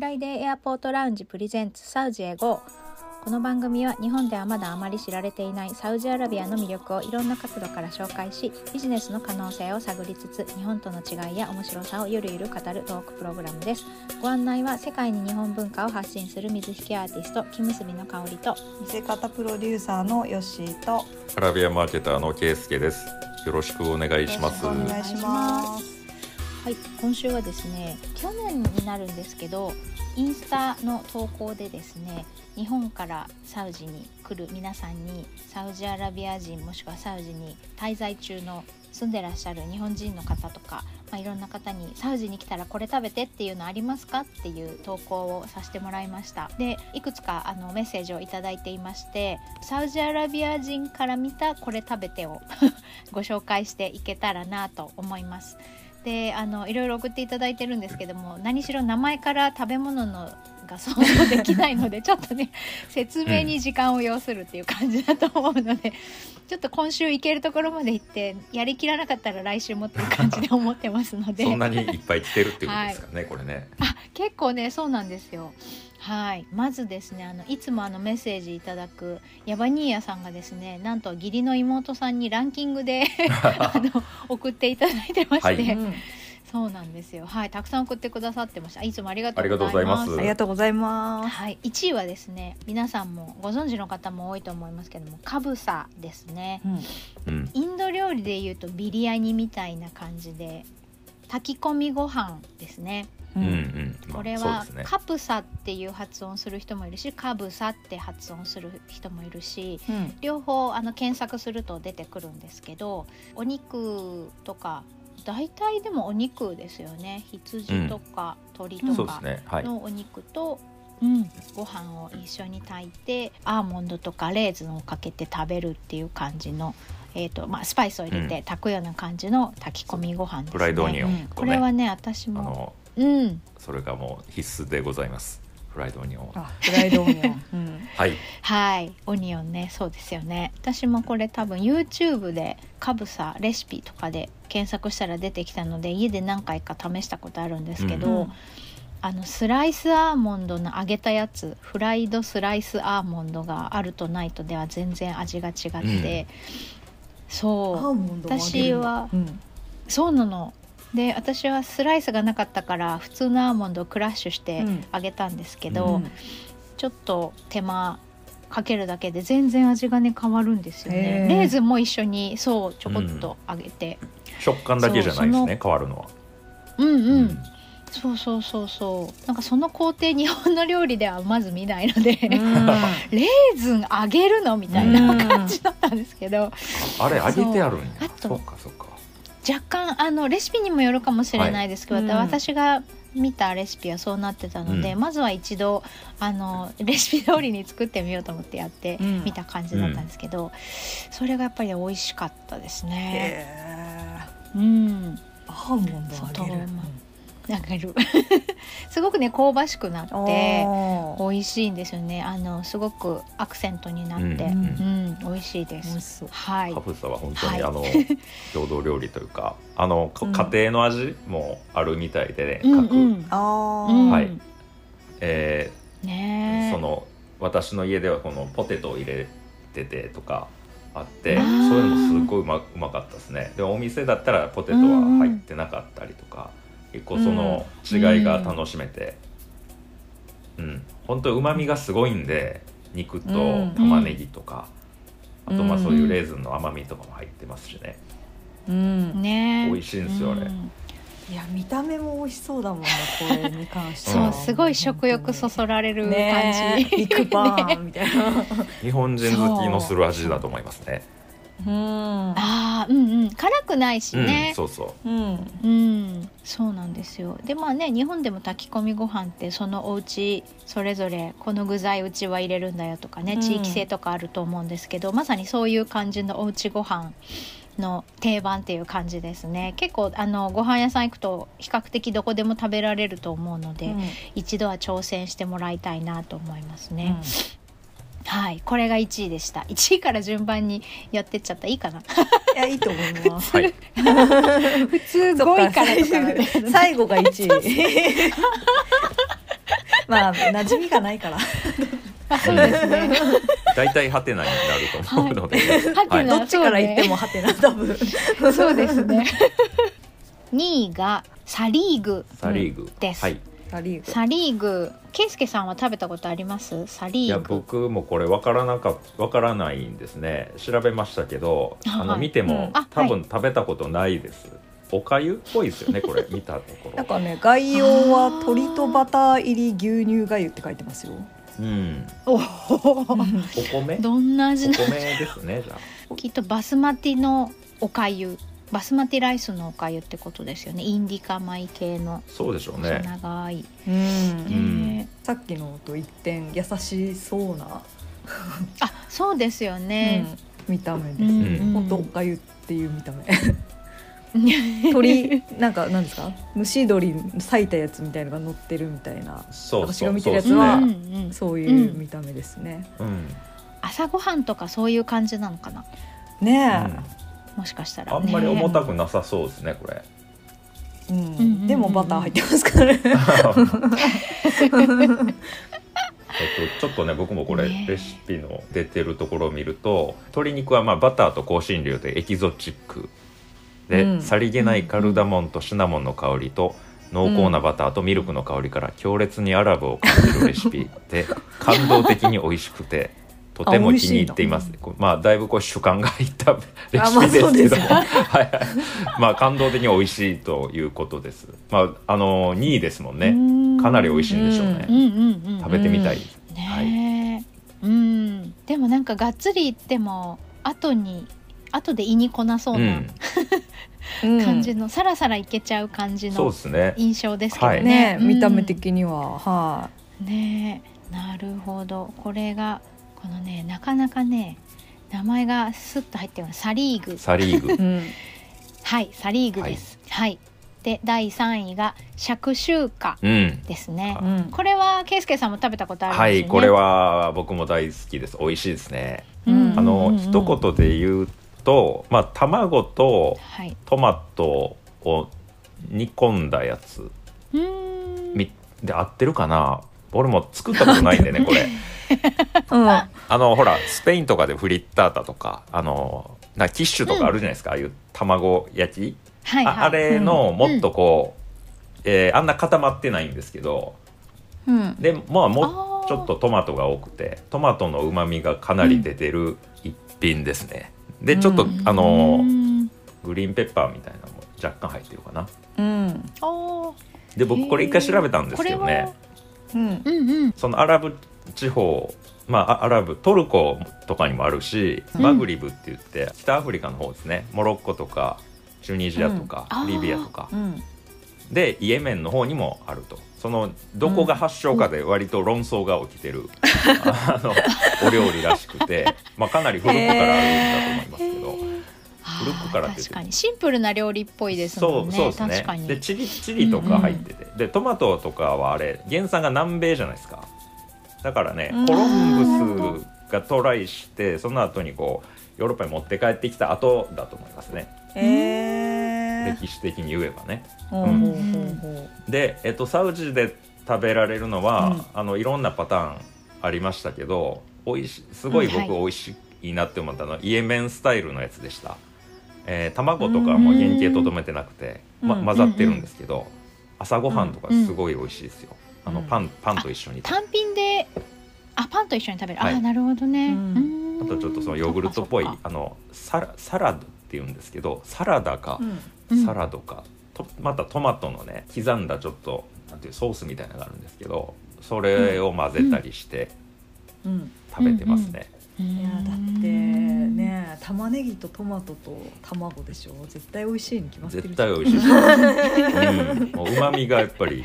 フライデーエアポートラウンジプレゼンツサウジへ GO この番組は日本ではまだあまり知られていないサウジアラビアの魅力をいろんな角度から紹介しビジネスの可能性を探りつつ日本との違いや面白さをゆるゆる語るトークプログラムですご案内は世界に日本文化を発信する水引アーティスト木結びの香りと見せ方プロデューサーのヨッシーとアラビアマーケターのケイスケです。よろしくお願いします。よろしくお願いします。はい今週はですね去年になるんですけどインスタの投稿でですね日本からサウジに来る皆さんにサウジアラビア人もしくはサウジに滞在中の住んでらっしゃる日本人の方とか、まあ、いろんな方にサウジに来たらこれ食べてっていうのありますかっていう投稿をさせてもらいました。でいくつかあのメッセージをいいていましてサウジアラビア人から見たこれ食べてを ご紹介していけたらなと思います。であのいろいろ送っていただいてるんですけども何しろ名前から食べ物のが想像できないので ちょっとね説明に時間を要するっていう感じだと思うので、ちょっと今週行けるところまで行ってやりきらなかったら来週もっていう感じで思ってますので。そんなにいっぱい来てるっていうことですかね、これね。あ結構ねそうなんですよ。はい。まずですねあのいつもあのメッセージいただくヤバニーヤさんがですねなんと義理の妹さんにランキングで あの送っていただいてまして、はい。うんそうなんですよ。はいたくさん送ってくださってましたいつもありがとうありがとうございます。ありがとうございます。はい、1位はですね皆さんもご存知の方も多いと思いますけどもカブサですね。うん。うん。インド料理でいうとビリヤニみたいな感じで炊き込みご飯ですね。うんこれは。カプサっていう発音する人もいるしカブサって発音する人もいるしうん。両方あの検索すると出てくるんですけどお肉とか大体でもお肉ですよね羊とか鶏とかそうですね。はい。のお肉と、うん、ご飯を一緒に炊いてアーモンドとかレーズンをかけて食べるっていう感じの、えーとまあ、スパイスを入れてうん炊くような感じの炊き込みご飯ですね。フライドオニオン。これはね私も、うん、それがもう必須でございます。フライドオニオン。あフライドオニオン。うん。はい。はい。オニオンね。そうですよね。私もこれ多分 YouTube でカブサレシピとかで検索したら出てきたので家で何回か試したことあるんですけど、うん。あのスライスアーモンドの揚げたやつフライドスライスアーモンドがあるとないとでは全然味が違って、うーモンドも揚げるんだ。私はうん。そうなので私はスライスがなかったから普通のアーモンドをクラッシュしてうん。揚げたんですけど、うん。ちょっと手間かけるだけで全然味がね変わるんですよね。レーズンも一緒にそうちょこっと揚げて、食感だけじゃないですね。変わるのは。うん、うん。ううん。そうそうそうそう。なんかその工程日本の料理ではまず見ないので、レーズン揚げるのみたいな感じだったんですけど、あれ揚げてあるんや。あ。とそうかそうか。若干あのレシピにもよるかもしれないですけど、はい。うん。私が見たレシピはそうなってたので、うん。まずは一度あのレシピ通りに作ってみようと思ってやってうん。みた感じだったんですけど、それがやっぱり美味しかったですね。へうん、ーアーモンド揚げるる。すごくね香ばしくなって美味しいんですよね。あのすごくアクセントになって、うんうん美味しいです。はい。カブサは本当に、はい。あの 郷土料理というかあの、家庭の味もあるみたいでね、うん。各、うんうん。はい。えーその私の家ではこのポテトを入れててとかあってあそうーいうのもすごいうまうまかったですね。でお店だったらポテトは入ってなかったりとか、結構その違いが楽しめて。うん。本当うまみがすごいんで肉とうん。玉ねぎとか、あとまあうんそういうレーズンの甘みとかも入ってますしね、うん。ね。美味しいんですよあれ。うん。いや見た目も美味しそうだもんねこれに関してそう、はすごい食欲そそられる感じ、ねパねンみたいな。日本人好きのする味だと思いますね。うん。ああうんうん。辛くないしうん、ね、そうそう。うん。うん、そうなんですよ。でまあね日本でも炊き込みご飯ってそのお家それぞれこの具材うちは入れるんだよとかねうん。地域性とかあると思うんですけど、まさにそういう感じのおうちご飯の定番っていう感じですね。結構あのご飯屋さん行くと比較的どこでも食べられると思うので、一度は挑戦してもらいたいなと思いますね、はいこれが1位でした。1位から順番にやってっちゃった。いいかな。いやいいと思います。はい普通5位からとかね最後が1位。まあ馴染みがないから。そうですね。大体ハテナになると思うので、ハテナどっちから言ってもハテナ多分。そうですね。2位がサリーグサリーグ。ですはい。サリーグ。サリーグケイスケさんは食べたことあります？サいやリーグ僕もこれわからなかわからないんですね。調べましたけど、あのはい。見ても、うん。あ多分食べたことないです、おかゆっぽいですよねこれ見たところ。なんかね概要は鶏とバター入り牛乳がゆって書いてますよ。うん。おおお米？どんな味おな米ですねじゃあ。きっとバスマティのおかゆバスマティライスのおかゆってことですよね。インディカ米系の。そうでしょう細ね長い、うん。さっきのと一点優しそうな、あそうですよね、うん。見た目で。す、んほん。とおかゆっていう見た目。鳥なんかなんですか？蒸し鶏裂いたやつみたいのが乗ってるみたいな。私が見てるやつはそういう見た目ですね、うん。朝ごはんとかそういう感じなのかな。ねもしかしたら、あね、んまり重たくなさそうですねこれ。え、うんうんうんうん。でもバター入ってますからね。えっと、ちょっとね僕もこれねレシピの出てるところを見ると鶏肉はまあバターと香辛料でエキゾチックで、うん。さりげないカルダモンとシナモンの香りと濃厚なバターとミルクの香りから強烈にアラブを感じるレシピで感動的に美味しくてとても気に入っています。こうまあだいぶこう主観が入った レシピですけど。まあ 感動的に美味しいということです。まああの2位ですもんね。かなり美味しいんでしょうね、食べてみたい。です、ねえ、うん。でもなんかがっつり言っても後に後で胃にこなそうう、なん。感じの、さらさらいけちゃう感じの印象ですけどね。ねえうん。見た目的には。はねえ。なるほど。これがこのねなかなかね名前がスッと入ってますサリーグ。サリーグ。い、うん、はいサリーグです。はい、で第3位がシャクシューカうん。ですね。あ。うん。これはケイスケさんも食べたことあるんですはよね。いこれは僕も大好きです。美味しいですね。うん。あの、うん一言で言うとまあ卵とはい。トマトを煮込んだやつ。うーん。みで合ってるかな？俺も作ったことないんでねこれ うん、あのほらスペインとかでフリッタータとかあのなキッシュとかあるじゃないですか、ああいう卵焼き、はいはい。ああれのもっとこう、えーあんな固まってないんですけど。うん、でまあもうちょっとトマトが多くてトマトのうまみがかなり出てる一品ですね、でちょっと、うんあのうん。グリーンペッパーみたいなのも若干入ってるかな。うん、で僕これ一回調べたんですけどね。うん、うんうん。そのアラブ地方まああアラブトルコとかにもあるしうん。マグリブって言って、北アフリカの方ですね。モロッコとかチュニジアとか、うん。リビアとか。うん、でイエメンの方にもあると。そのどこが発祥かで割と論争が起きてる、あの お料理らしくて、まあ、かなり古くからあるんだと思いますけど、古くから確かに。シンプルな料理っぽいですそうもんね。そうですね。でチリチリとか入ってて、でトマトとかはあれ原産が南米じゃないですかだからねうん。コロンブスがトライしてその後にこうヨーロッパに持って帰ってきた後だと思いますね。えー、歴史的に言えばね。で、えっと、サウジで食べられるのは、うん。あのいろんなパターンありましたけどおいしすごい僕うんはい。美味しいなって思ったのは、イエメンスタイルのやつでした、えー卵とかも原型とどめてなくて、ま、うん。混ざってるんですけど、朝ごはんとかすごい美味しいですよ、あのうんパンパンと一緒に。単品であパンと一緒に食べる、はい。あなるほどね、うん。うん。あとちょっとそのヨーグルトっぽいあのサラサラダっていうんですけどサラダか、うん。サラドかとまたトマトのね刻んだちょっとなんていうソースみたいなのがあるんですけどそれを混ぜたりしてうん。食べてますね、うん。いやだってね玉ねぎとトマトと卵でしょ。絶対美味しいに決まってる絶対美味しい。です、うん、もう旨味がやっぱりも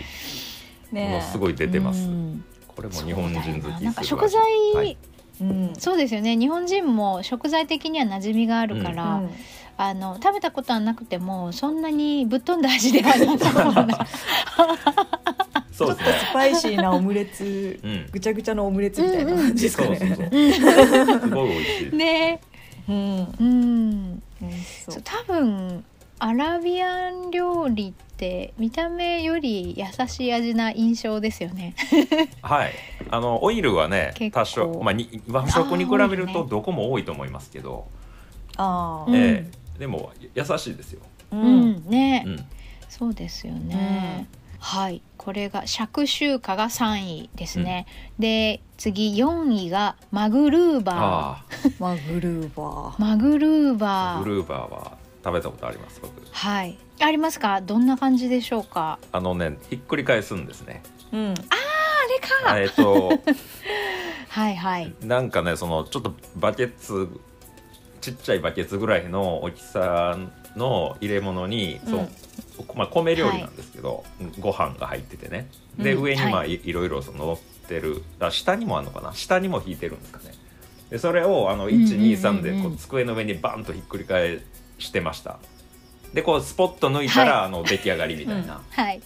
ねのすごい出てます、うんこれも日本人好きななんか食材、はい。うんそうですよね。日本人も食材的には馴染みがあるから、うん。あの食べたことはなくてもそんなにぶっ飛んだ味ではなさそう。な そうですちょっとスパイシーなオムレツねうん。ぐちゃぐちゃのオムレツみたいな感じですかそうそうそう。ね すごい美味しい。ね。うん。うん。そう多分アラビアン料理っって見た目より優しい味な印象ですよね。はい。あのオイルはね多少、まあ、に和食に比べるとどこも多いと思いますけど、あうん。ええ。でも優しいですよ、あ、ううん。ん、ね、うん、そうですよね。はい、これが釈州花が3位ですね。で、次4位がマグルーバあマグルーバー。マグルーあバー。ブルーバーは食べたことあります？僕。はい。ありますか？どんな感じでしょうか？あのねひっくり返すんですね。ーうん。あれか。えっと。はいはい。なんかねそのちょっとバケツちっちゃいバケツぐらいの大きさの入れ物に、そうまあ、米料理なんですけど、ご飯が入っててね。で、うん。上にまあ、、はいいろいろその乗ってる。あ下にもあるのかな？下にも引いてるんですかね。でそれをあのうんうんうんうん。123でこう机の上にバンとひっくり返してました。でこうスポッと抜いたら、あの出来上がりみたいな、はい。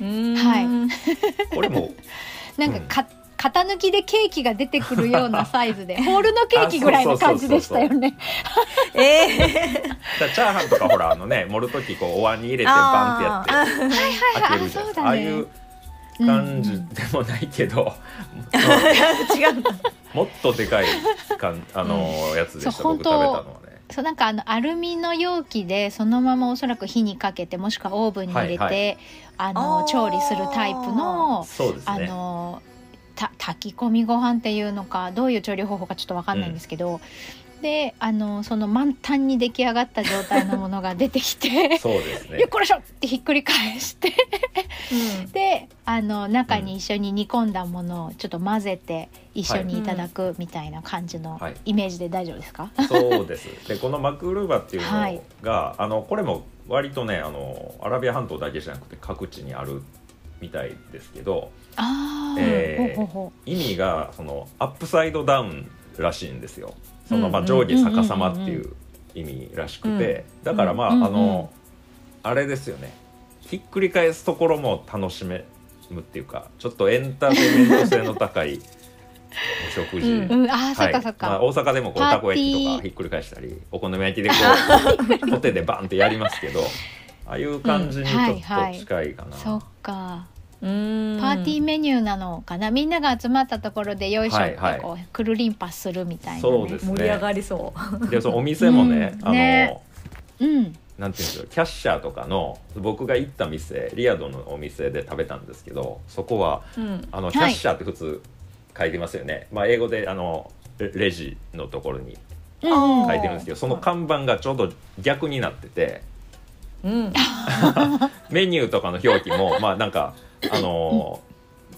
うん。はい。これも なんかか、型抜きでケーキが出てくるような サイズでホールのケーキぐらいの感じでしたよね。ええ。チャーハンとかほらあのね盛る時こうお椀に入れてバンってやってあ開けるじゃないですかああいう感じでもないけど、ー違うもっとでかいかんあのやつでした、僕食べたのはねそうなんかあのアルミの容器でそのままおそらく火にかけてもしくはオーブンに入れて、はいはあのあー調理するタイプのね。のた炊き込みご飯っていうのかどういう調理方法かちょっとわかんないんですけど、であのその満タンに出来上がった状態のものが出てきてそうですね。よっこらしょってひっくり返してであの中に一緒に煮込んだものをちょっと混ぜて一緒にいただくみたいな感じのはい。イメージで大丈夫ですか、そうです。でこのマクルーバっていうのが、はい。あのこれも割とねあのアラビア半島だけじゃなくて各地にあるみたいですけどああ、えーほうほうほ意味がそのアップサイドダウンらしいんですよその、まあ、うん上下逆さまっていう意味らしくて、だからまあ、うんあの、あれですよね。ひっくり返すところも楽しめむっていうかちょっとエンターテインメント性の高いお 食事、うんううん、ああ、そっかそっか、まあ、大阪でもこうたこ焼きとかひっくり返したりお好み焼きでこう コテでバンってやりますけどああいう感じにちょっと近いかな、そっか。うんパーティーメニューなのかな？みんなが集まったところでよいしょってはいはい。こう、くるりんぱするみたいな、ね、そうです盛り上がりそう。でそのお店もね、うん。あのね。うん。なんていうんですかキャッシャーとかの僕が行った店リアドのお店で食べたんですけどそこはうん。あのキャッシャーって普通書いてますよね、まあ、英語であのレレジのところに書いてるんですけどその看板がちょうど逆になってて。うん。メニューとかの表記もまあなんかあの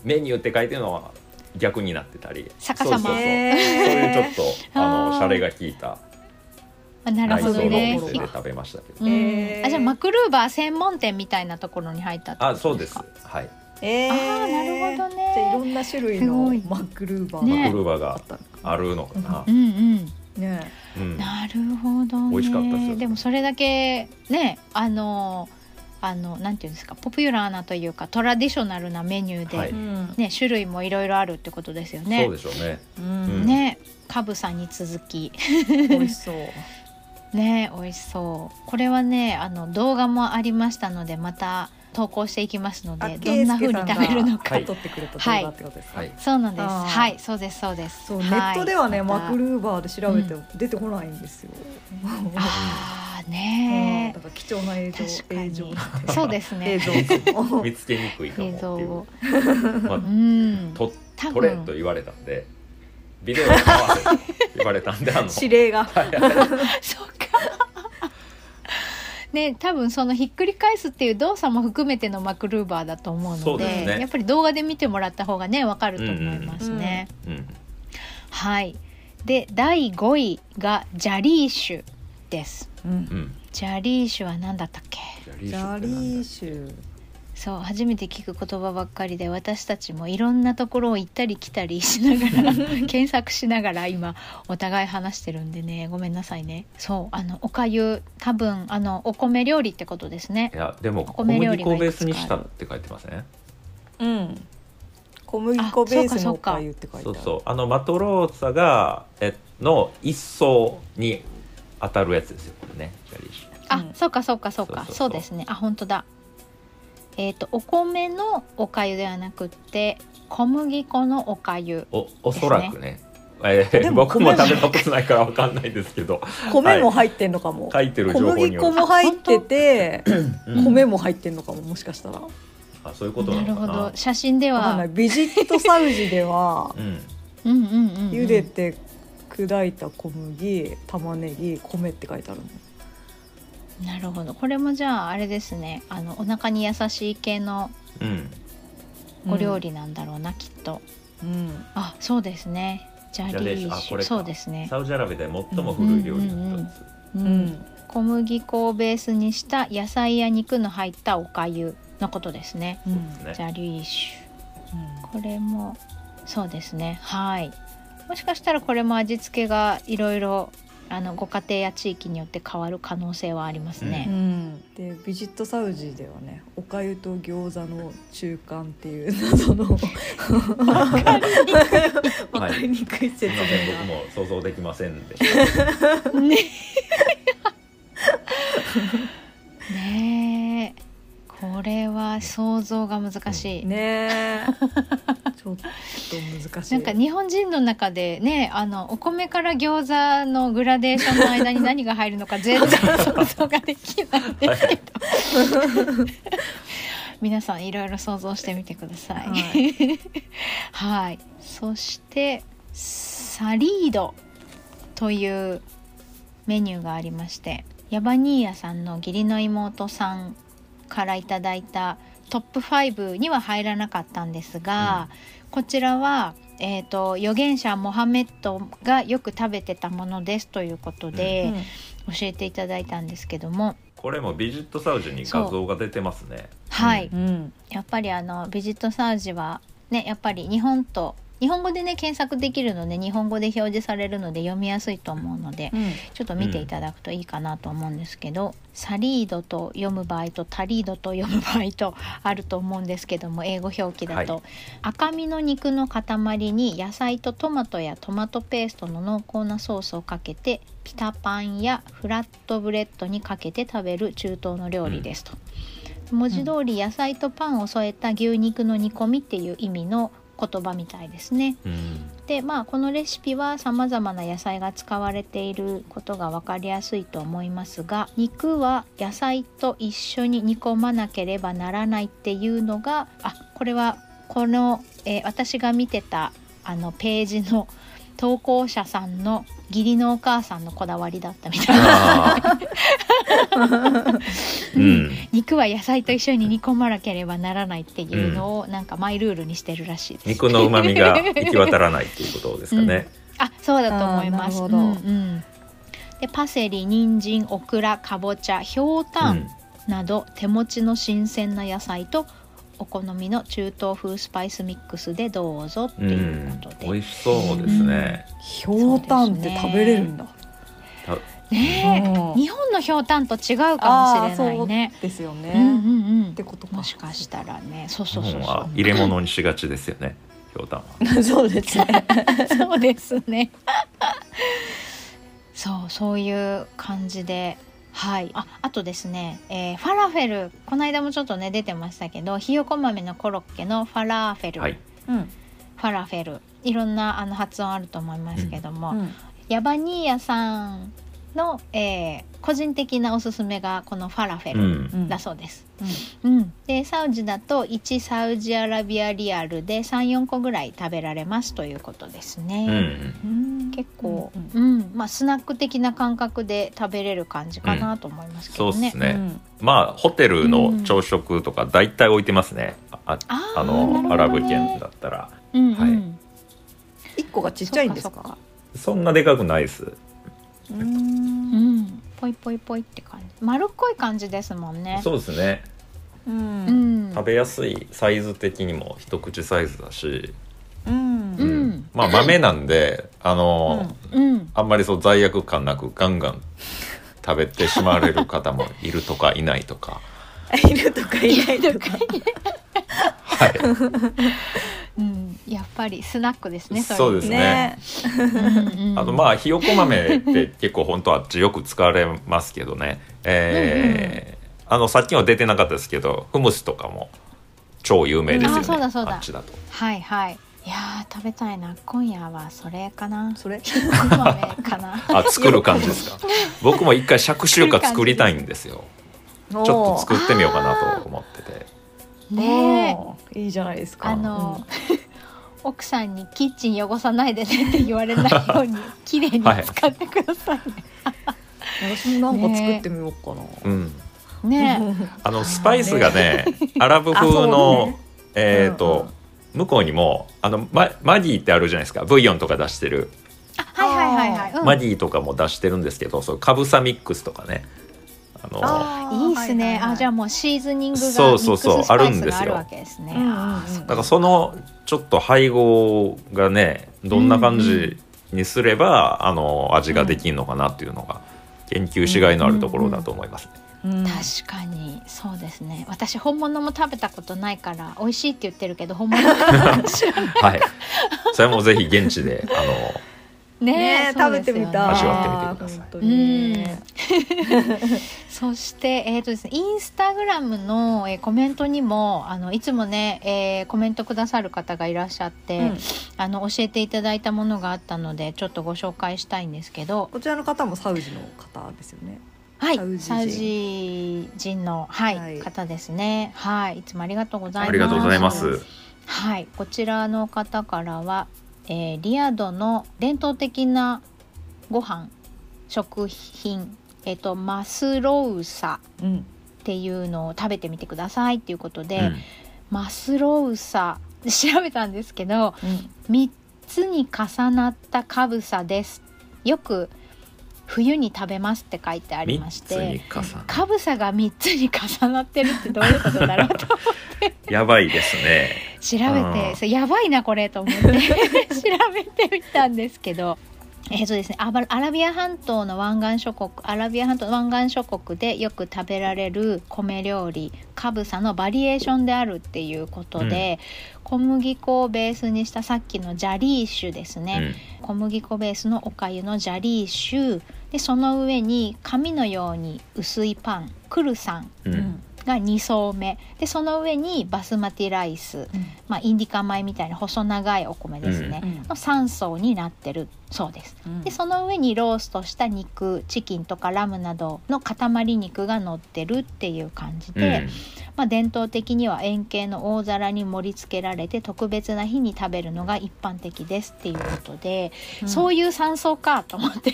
メニューって書いてるのは逆になってたり。逆さま。そうそうそう。そういうちょっとあのシャレが効いたあなるほどね。食べましたけど。うん。へー。あじゃあマクルーバー専門店みたいなところに入ったあそうです。かはい。えー。あーなるほどね。じゃあいろんな種類のマックルーバーね。マクルーバーがあったのかあるのかな。う、んうんね。うん。なるほどね。美味しかったですよ。でもそれだけねあのあのなんていうんですかポピュラーなというかトラディショナルなメニューで、はい。うんね種類もいろいろあるってことですよね。そうでしょうね。うん。ねカブさんに続き。美味しそう。ね美味しそう。これはねあの動画もありましたのでまた投稿していきますのあでどんな風に食べるのか、はい。撮ってくれた動画ってことですね。はい。そうなんです。はい。そうですそうです。そう、ネはい。ットではねマクルーバーで調べて出てこないんですよ。あーうん。ねだから貴重な映像映像そうですね。映像見つけにくいかも映っていう。像を、まあうん。と多撮れ分と言われたんでビデオに合わせて言われたんであの。指令が。そうか。ね、多分そのひっくり返すっていう動作も含めてのマクルーバーだと思うのでね。やっぱり動画で見てもらった方がねわかると思いますね。うんはい。で第5位がジャリーシュです。うん。うんジャリーシュは何だったっけ？ジジャリーシュそう初めて聞く言葉ばっかりで私たちもいろんなところを行ったり来たりしながら 検索しながら今お互い話してるんでねごめんなさいね。そうあのおかゆ多分あのお米料理ってことですね。いやでもお小米料理が麦粉をベースにしたって書いてますね。うん。小麦粉ベースのおかゆって書いてある。そうそうあのマトローツァがえの一層に当たるやつですよこれねあ、うんそうかそうかそうか。そうそうそう。そうですね。あ本当だえっ、とお米のお粥ではなくって小麦粉のお粥おおそらくね。えーでも僕も食べたことないからわかんないですけど。米も入ってんのかも、書いてる小情報による。麦粉も入っててうん。米も入ってんのかももしかしたら。あそういうことなな。るほのかなど。写真では。ビジットサウジでは うん。うんうんうんうん。茹でて砕いた小麦玉ねぎ米って書いてあるのなるほど。これもじゃああれですね。あのお腹に優しい系のうん。お料理なんだろうな、きっと。うん。あそうですね。ジャリーーシュそうですね。サウジアラビアで最も古い料理の一つう、うんん小麦粉をベースにした野菜や肉の入ったお粥のことですね。うん。ねジャリーシュこれもそうですね。はい。もしかしたらこれも味付けがいろいろあのご家庭や地域によって変わる可能性はありますうね、ん、でビジットサウジではねおかゆと餃子の中間っていう謎の。わかりにくい。説すいません明僕も想像できませんでしたねねえ。これは想像が難しい、ねえ。ちょっと難しい。なんか日本人の中でねあのお米から餃子のグラデーションの間に何が入るのか 全然想像ができないんですけど。皆さんいろいろ想像してみてください。は はい、そしてサリードというメニューがありましてヤバニーヤさんの義理の妹さんからいただいたトップ5には入らなかったんですが、こちらは、えー、と預言者モハメッドがよく食べてたものですということで、教えていただいたんですけども、これもビジットサウジに画像が出てますね。はい、うん。やっぱりあのビジットサウジはねやっぱり日本と日本語でね検索できるので日本語で表示されるので読みやすいと思うのでうん。ちょっと見ていただくといいかなと思うんですけど、サリードと読む場合とタリードと読む場合とあると思うんですけども英語表記だと、はい。赤身の肉の塊に野菜とトマトやトマトペーストの濃厚なソースをかけてピタパンやフラットブレッドにかけて食べる中東の料理ですと。文字通り野菜とパンを添えた牛肉の煮込みっていう意味の言葉みたいですね。うんでまあこのレシピはさまざまな野菜が使われていることが分かりやすいと思いますが肉は野菜と一緒に煮込まなければならないっていうのがあこれはこの、えー私が見てたあのページの投稿者さんの義理のお母さんのこだわりだったみたいな。肉は野菜と一緒に煮込まなければならないっていうのをなんかマイルールにしてるらしいです。肉の旨味が 行き渡らないっていうことですかね、あそうだと思います。あーなるほど。うんうん。でパセリ、人参、オクラ、かぼちゃ、ひょうたん。など、手持ちの新鮮な野菜とお好みの中東風スパイスミックスでどうぞってうん、いうことで、美味しそうですね、ひょうたんって食べれるんだ。ね。えうん日本のひょうたんと違うかもしれないね。そうですよね、うんうんうん。ってことか。もしかしたらね、そうそ日うそう。そ本は入れ物にしがちですよねひょうたんは。そうですね。う。そうですね。そうそういう感じで。はい、ああとですね、えーファラフェル。この間もちょっとね出てましたけどひよこ豆のコロッケのファラーフェル、はい。うん。ファラフェル。いろんなあの発音あると思いますけども、うん。ヤバニーヤさんの、えー個人的なおすすめがこのファラフェうルん。だそうです。うん、でサウジだと1サウジアラビアリアルで34個ぐらい食べられますということですね。うん。うん。結構、ううん。んまあ、スナック的な感覚で食べれる感じかなと思いますけどね。そうですね、うん。まあホテルの朝食とか大体置いてますね、ああーあなるほどね。のアラブ圏だったら。うんうん。はい。一個がちっちゃいんですか？そんなでかくないです。ううんん、ぽいぽいぽいって感じ。丸っこい感じですもんね。そうですね。ううん。ん、食べやすいサイズ的にも一口サイズだし、うん。うん。まあ豆なんであの、うん、あんまりそう罪悪感なくガンガン食べてしまわれる方もいるとかいないとか。いるとかいないとか。はい。うん、やっぱりスナックですね。そうですね。うんうん。あとまあひよこ豆って結構本当あっちよく使われますけどね、えーあのさっきは出てなかったですけどフムスとかも超有名ですよね、うんあそうだそうだ。あっちだと。はいはい。いやー食べたいな。今夜はそれかな。それ？かな。あ作る感じですか？僕も一回尺集華作りたいんですよ。ちちょっと作ってみようかなと思ってて。ねえ。いいじゃないですか。あの、奥さんにキッチン汚さないでねって言われないように 綺麗に使ってくださいね。うん私もなんか作ってみようかな、うん。ね。あのスパイスがねアラブ風の、ね。えっ、と、うんうん。向こうにもあのママギーってあるじゃないですか。ブイヨンとか出してる、はいはいはいはい。うん。マギーとかも出してるんですけどそうカブサミックスとかねあのいいっすね。はいはいはい。あじゃあもうシーズニングがそうそうそうあるんですよ。だからそのちょっと配合がねどんな感じにすれば、あの味ができるのかなっていうのが研究しがいのあるところだと思いますね。うん。確かにそうですね。私本物も食べたことないから美味しいって言ってるけど本物か知らない。はい、それもぜひ現地であのねね食べてみたい。味わってみてください。本当にねそして、えーとですね、インスタグラムの、えーコメントにもあのいつもね、えーコメントくださる方がいらっしゃって、うん。あの教えていただいたものがあったのでちょっとご紹介したいんですけど、こちらの方もサウジの方ですよね。はい、サウジ人。サウジ人の、はいはい。方ですね。はい、いつもありがとうございます。ありがとうございます。はい、こちらの方からは、えーリアドの伝統的なご飯食品、えっ、とマスロウサうん。っていうのを食べてみてくださいっていうことで、うん。マスロウサで 調べたんですけどうん。3つに重なったカブサです。よく冬に食べますって書いてありまして重ねカブサが3つに重なってるってどういうことだろうと やばいですね。調べてそうやばいなこれと思って 調べてみたんですけど。えーとですね、アラビア半島の湾岸諸国アラビア半島の湾岸諸国でよく食べられる米料理カブサのバリエーションであるっていうことで、小麦粉をベースにしたさっきのジャリーシュですね、小麦粉ベースのおかゆのジャリーシュでその上に紙のように薄いパンクルサンうん、ううん。んが2層目。でその上にバスマティライス、まあ、インディカ米みたいな細長いお米ですね、うん。の3層になってるそうです。うん。でその上にローストした肉チキンとかラムなどの塊肉が乗ってるっていう感じで、まあ、伝統的には円形の大皿に盛り付けられて特別な日に食べるのが一般的ですっていうことで、そういう三層かと思って。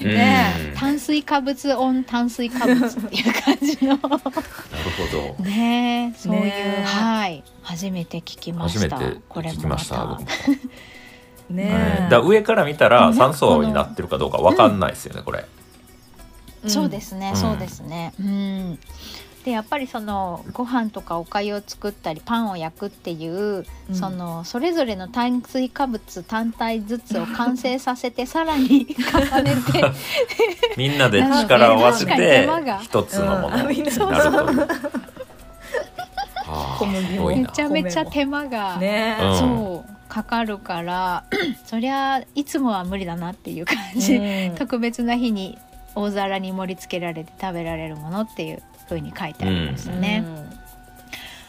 うん。ねうん炭水化物オン炭水化物っていう感じの。なるほど。ねえそういう、ねえ。はい。初めて聞きました。初めて聞きました。ねだから上から見たらね。3層になってるかどうかわかんないですよね、これ。そうですね、うん。そうですね。うん。でやっぱりそのご飯とかおかゆを作ったりパンを焼くっていう、うん。そのそれぞれの炭水化物単体ずつを完成させて さらに重ねて。みんなで力を合わせて一つのものになると。めちゃめちゃ手間が、ねう。んそうかかるから そりゃいつもは無理だなっていう感じ、うん。特別な日に大皿に盛り付けられて食べられるものっていう風に書いてありましたね。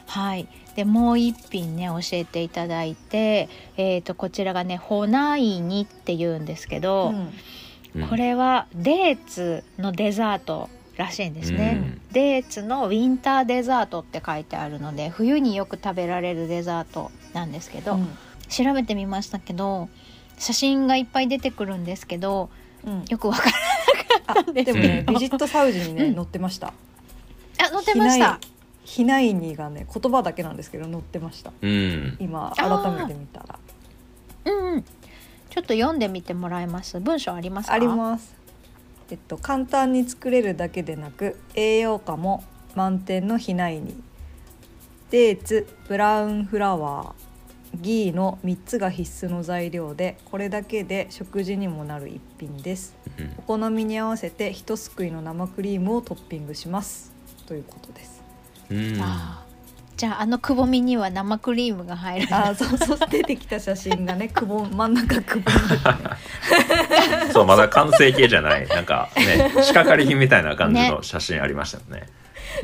はい、でもう一品ね教えていただいて、えー、とこちらがねホナイニっていうんですけうど、んうん。これはデーツのデザートらしいんですね、うん。デーツのウィンターデザートって書いてあるので冬によく食べられるデザートなんですけど、調べてみましたけど写真がいっぱい出てくるんですけどうん。よくわからあでもねうん。ビジットサウジにねうん。載ってました。あ載ってました。ひないにがね言葉だけなんですけど載ってました。うん。今改めて見たら。うんうん。ちょっと読んでみてもらえます？文章ありますか？あります。えっと簡単に作れるだけでなく栄養価も満点のひないに。デーツブラウンフラワーギーの3つが必須の材料でこれだけで食事にもなる一品です。うん。お好みに合わせて一すくいの生クリームをトッピングします。ということです。うん。あー。じゃああのくぼみには生クリームが入るあーそうそう出てきた写真がね くぼん真ん中くぼんで。て ねそうまだ完成形じゃない。なんかね仕掛かり品みたいな感じの写真ありましたよね。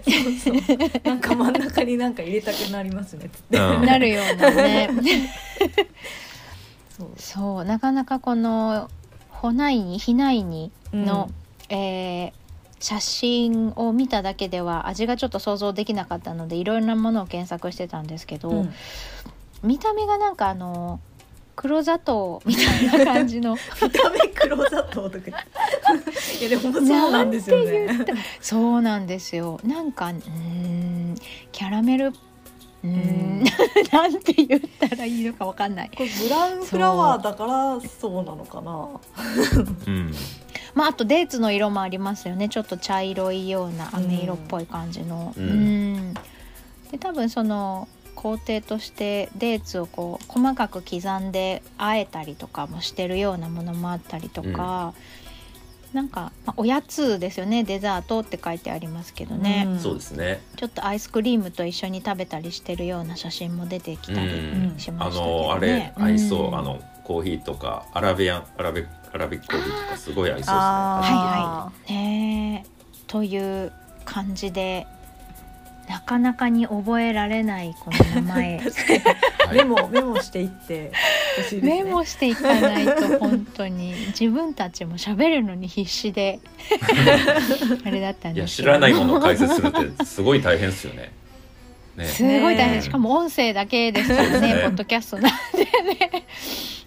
そうそう。なんか真ん中になんか入れたくなりますね。つって、うん。なるような。ねそう。そうなかなかこのホナイニヒナイニの、えー写真を見ただけでは味がちょっと想像できなかったのでいろいろなものを検索してたんですけど、うん。見た目がなんかあの黒砂糖みたいな感じの。見た目黒砂糖とかいやでもそうなんですよね。そうなんですよ。なんかうーんキャラメルうーん なんて言ったらいいのかわかんない。これブラウンフラワーだからそうなのかな。う。ん。まああとデーツの色もありますよね。ちょっと茶色いような飴色っぽい感じの。ううん。んで多分その工程としてデーツをこう細かく刻んであえたりとかもしてるようなものもあったりとか、なんか、まあ、おやつですよね。デザートって書いてありますけどね、うん。そうですね。ちょっとアイスクリームと一緒に食べたりしてるような写真も出てきたりうん。しまあしたけどね。のあれ合いそう、んあのコーヒーとかアラビアンアラビアラビックコーヒーとかすごい合いそうですね。あねえ。という感じでなかなかに覚えられないこの名前。はーいメモメモしていって。ほしいですね。メモしていかないと本当に。自分たちも喋るのに必死で。あれだったんいやですけど。知らないものを解説するってすごい大変ですよね。ね すごい大変。ねしかも音声だけですからねね。ポッドキャストなんでね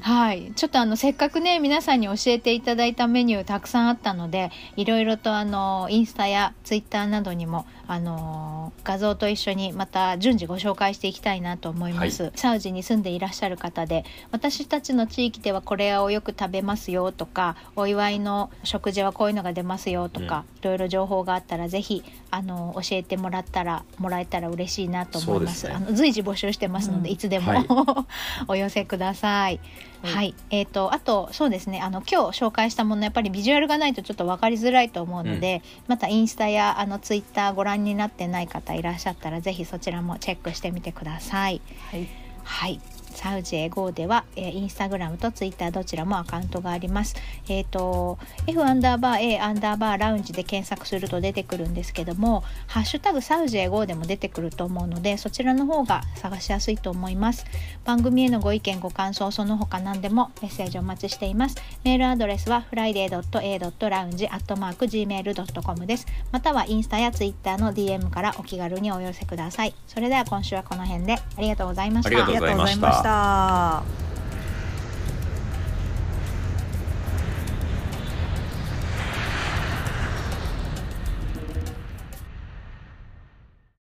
はい。ちょっとあのせっかくね皆さんに教えていただいたメニューたくさんあったのでいろいろとあのインスタやツイッターなどにもあの画像と一緒にまた順次ご紹介していきたいなと思います、サウジに住んでいらっしゃる方で私たちの地域ではこれをよく食べますよとかお祝いの食事はこういうのが出ますよとか、いろいろ情報があったらぜひあの教えてもらったらもらえたら嬉しいなと思いますね。あの随時募集してますので、うん。いつでも、はい。お寄せください。はいはい、えっ、とあとそうですね。あの今日紹介したものやっぱりビジュアルがないとちょっと分かりづらいと思うので、またインスタやあのツイッターご覧になってない方いらっしゃったらぜひそちらもチェックしてみてください。はい。はい。サウジエゴでは、えーインスタグラムとツイッターどちらもアカウントがあります。えっ、と F アンダーバー A アンダーバーラウンジで検索すると出てくるんですけども、ハッシュタグサウジエゴーでも出てくると思うので、そちらの方が探しやすいと思います。番組へのご意見ご感想その他何でもメッセージお待ちしています。メールアドレスは friday.a.lounge@gmail.com です。またはインスタやツイッターの DM からお気軽にお寄せください。それでは今週はこの辺でありがとうございました。ありがとうございましたありがとうございました。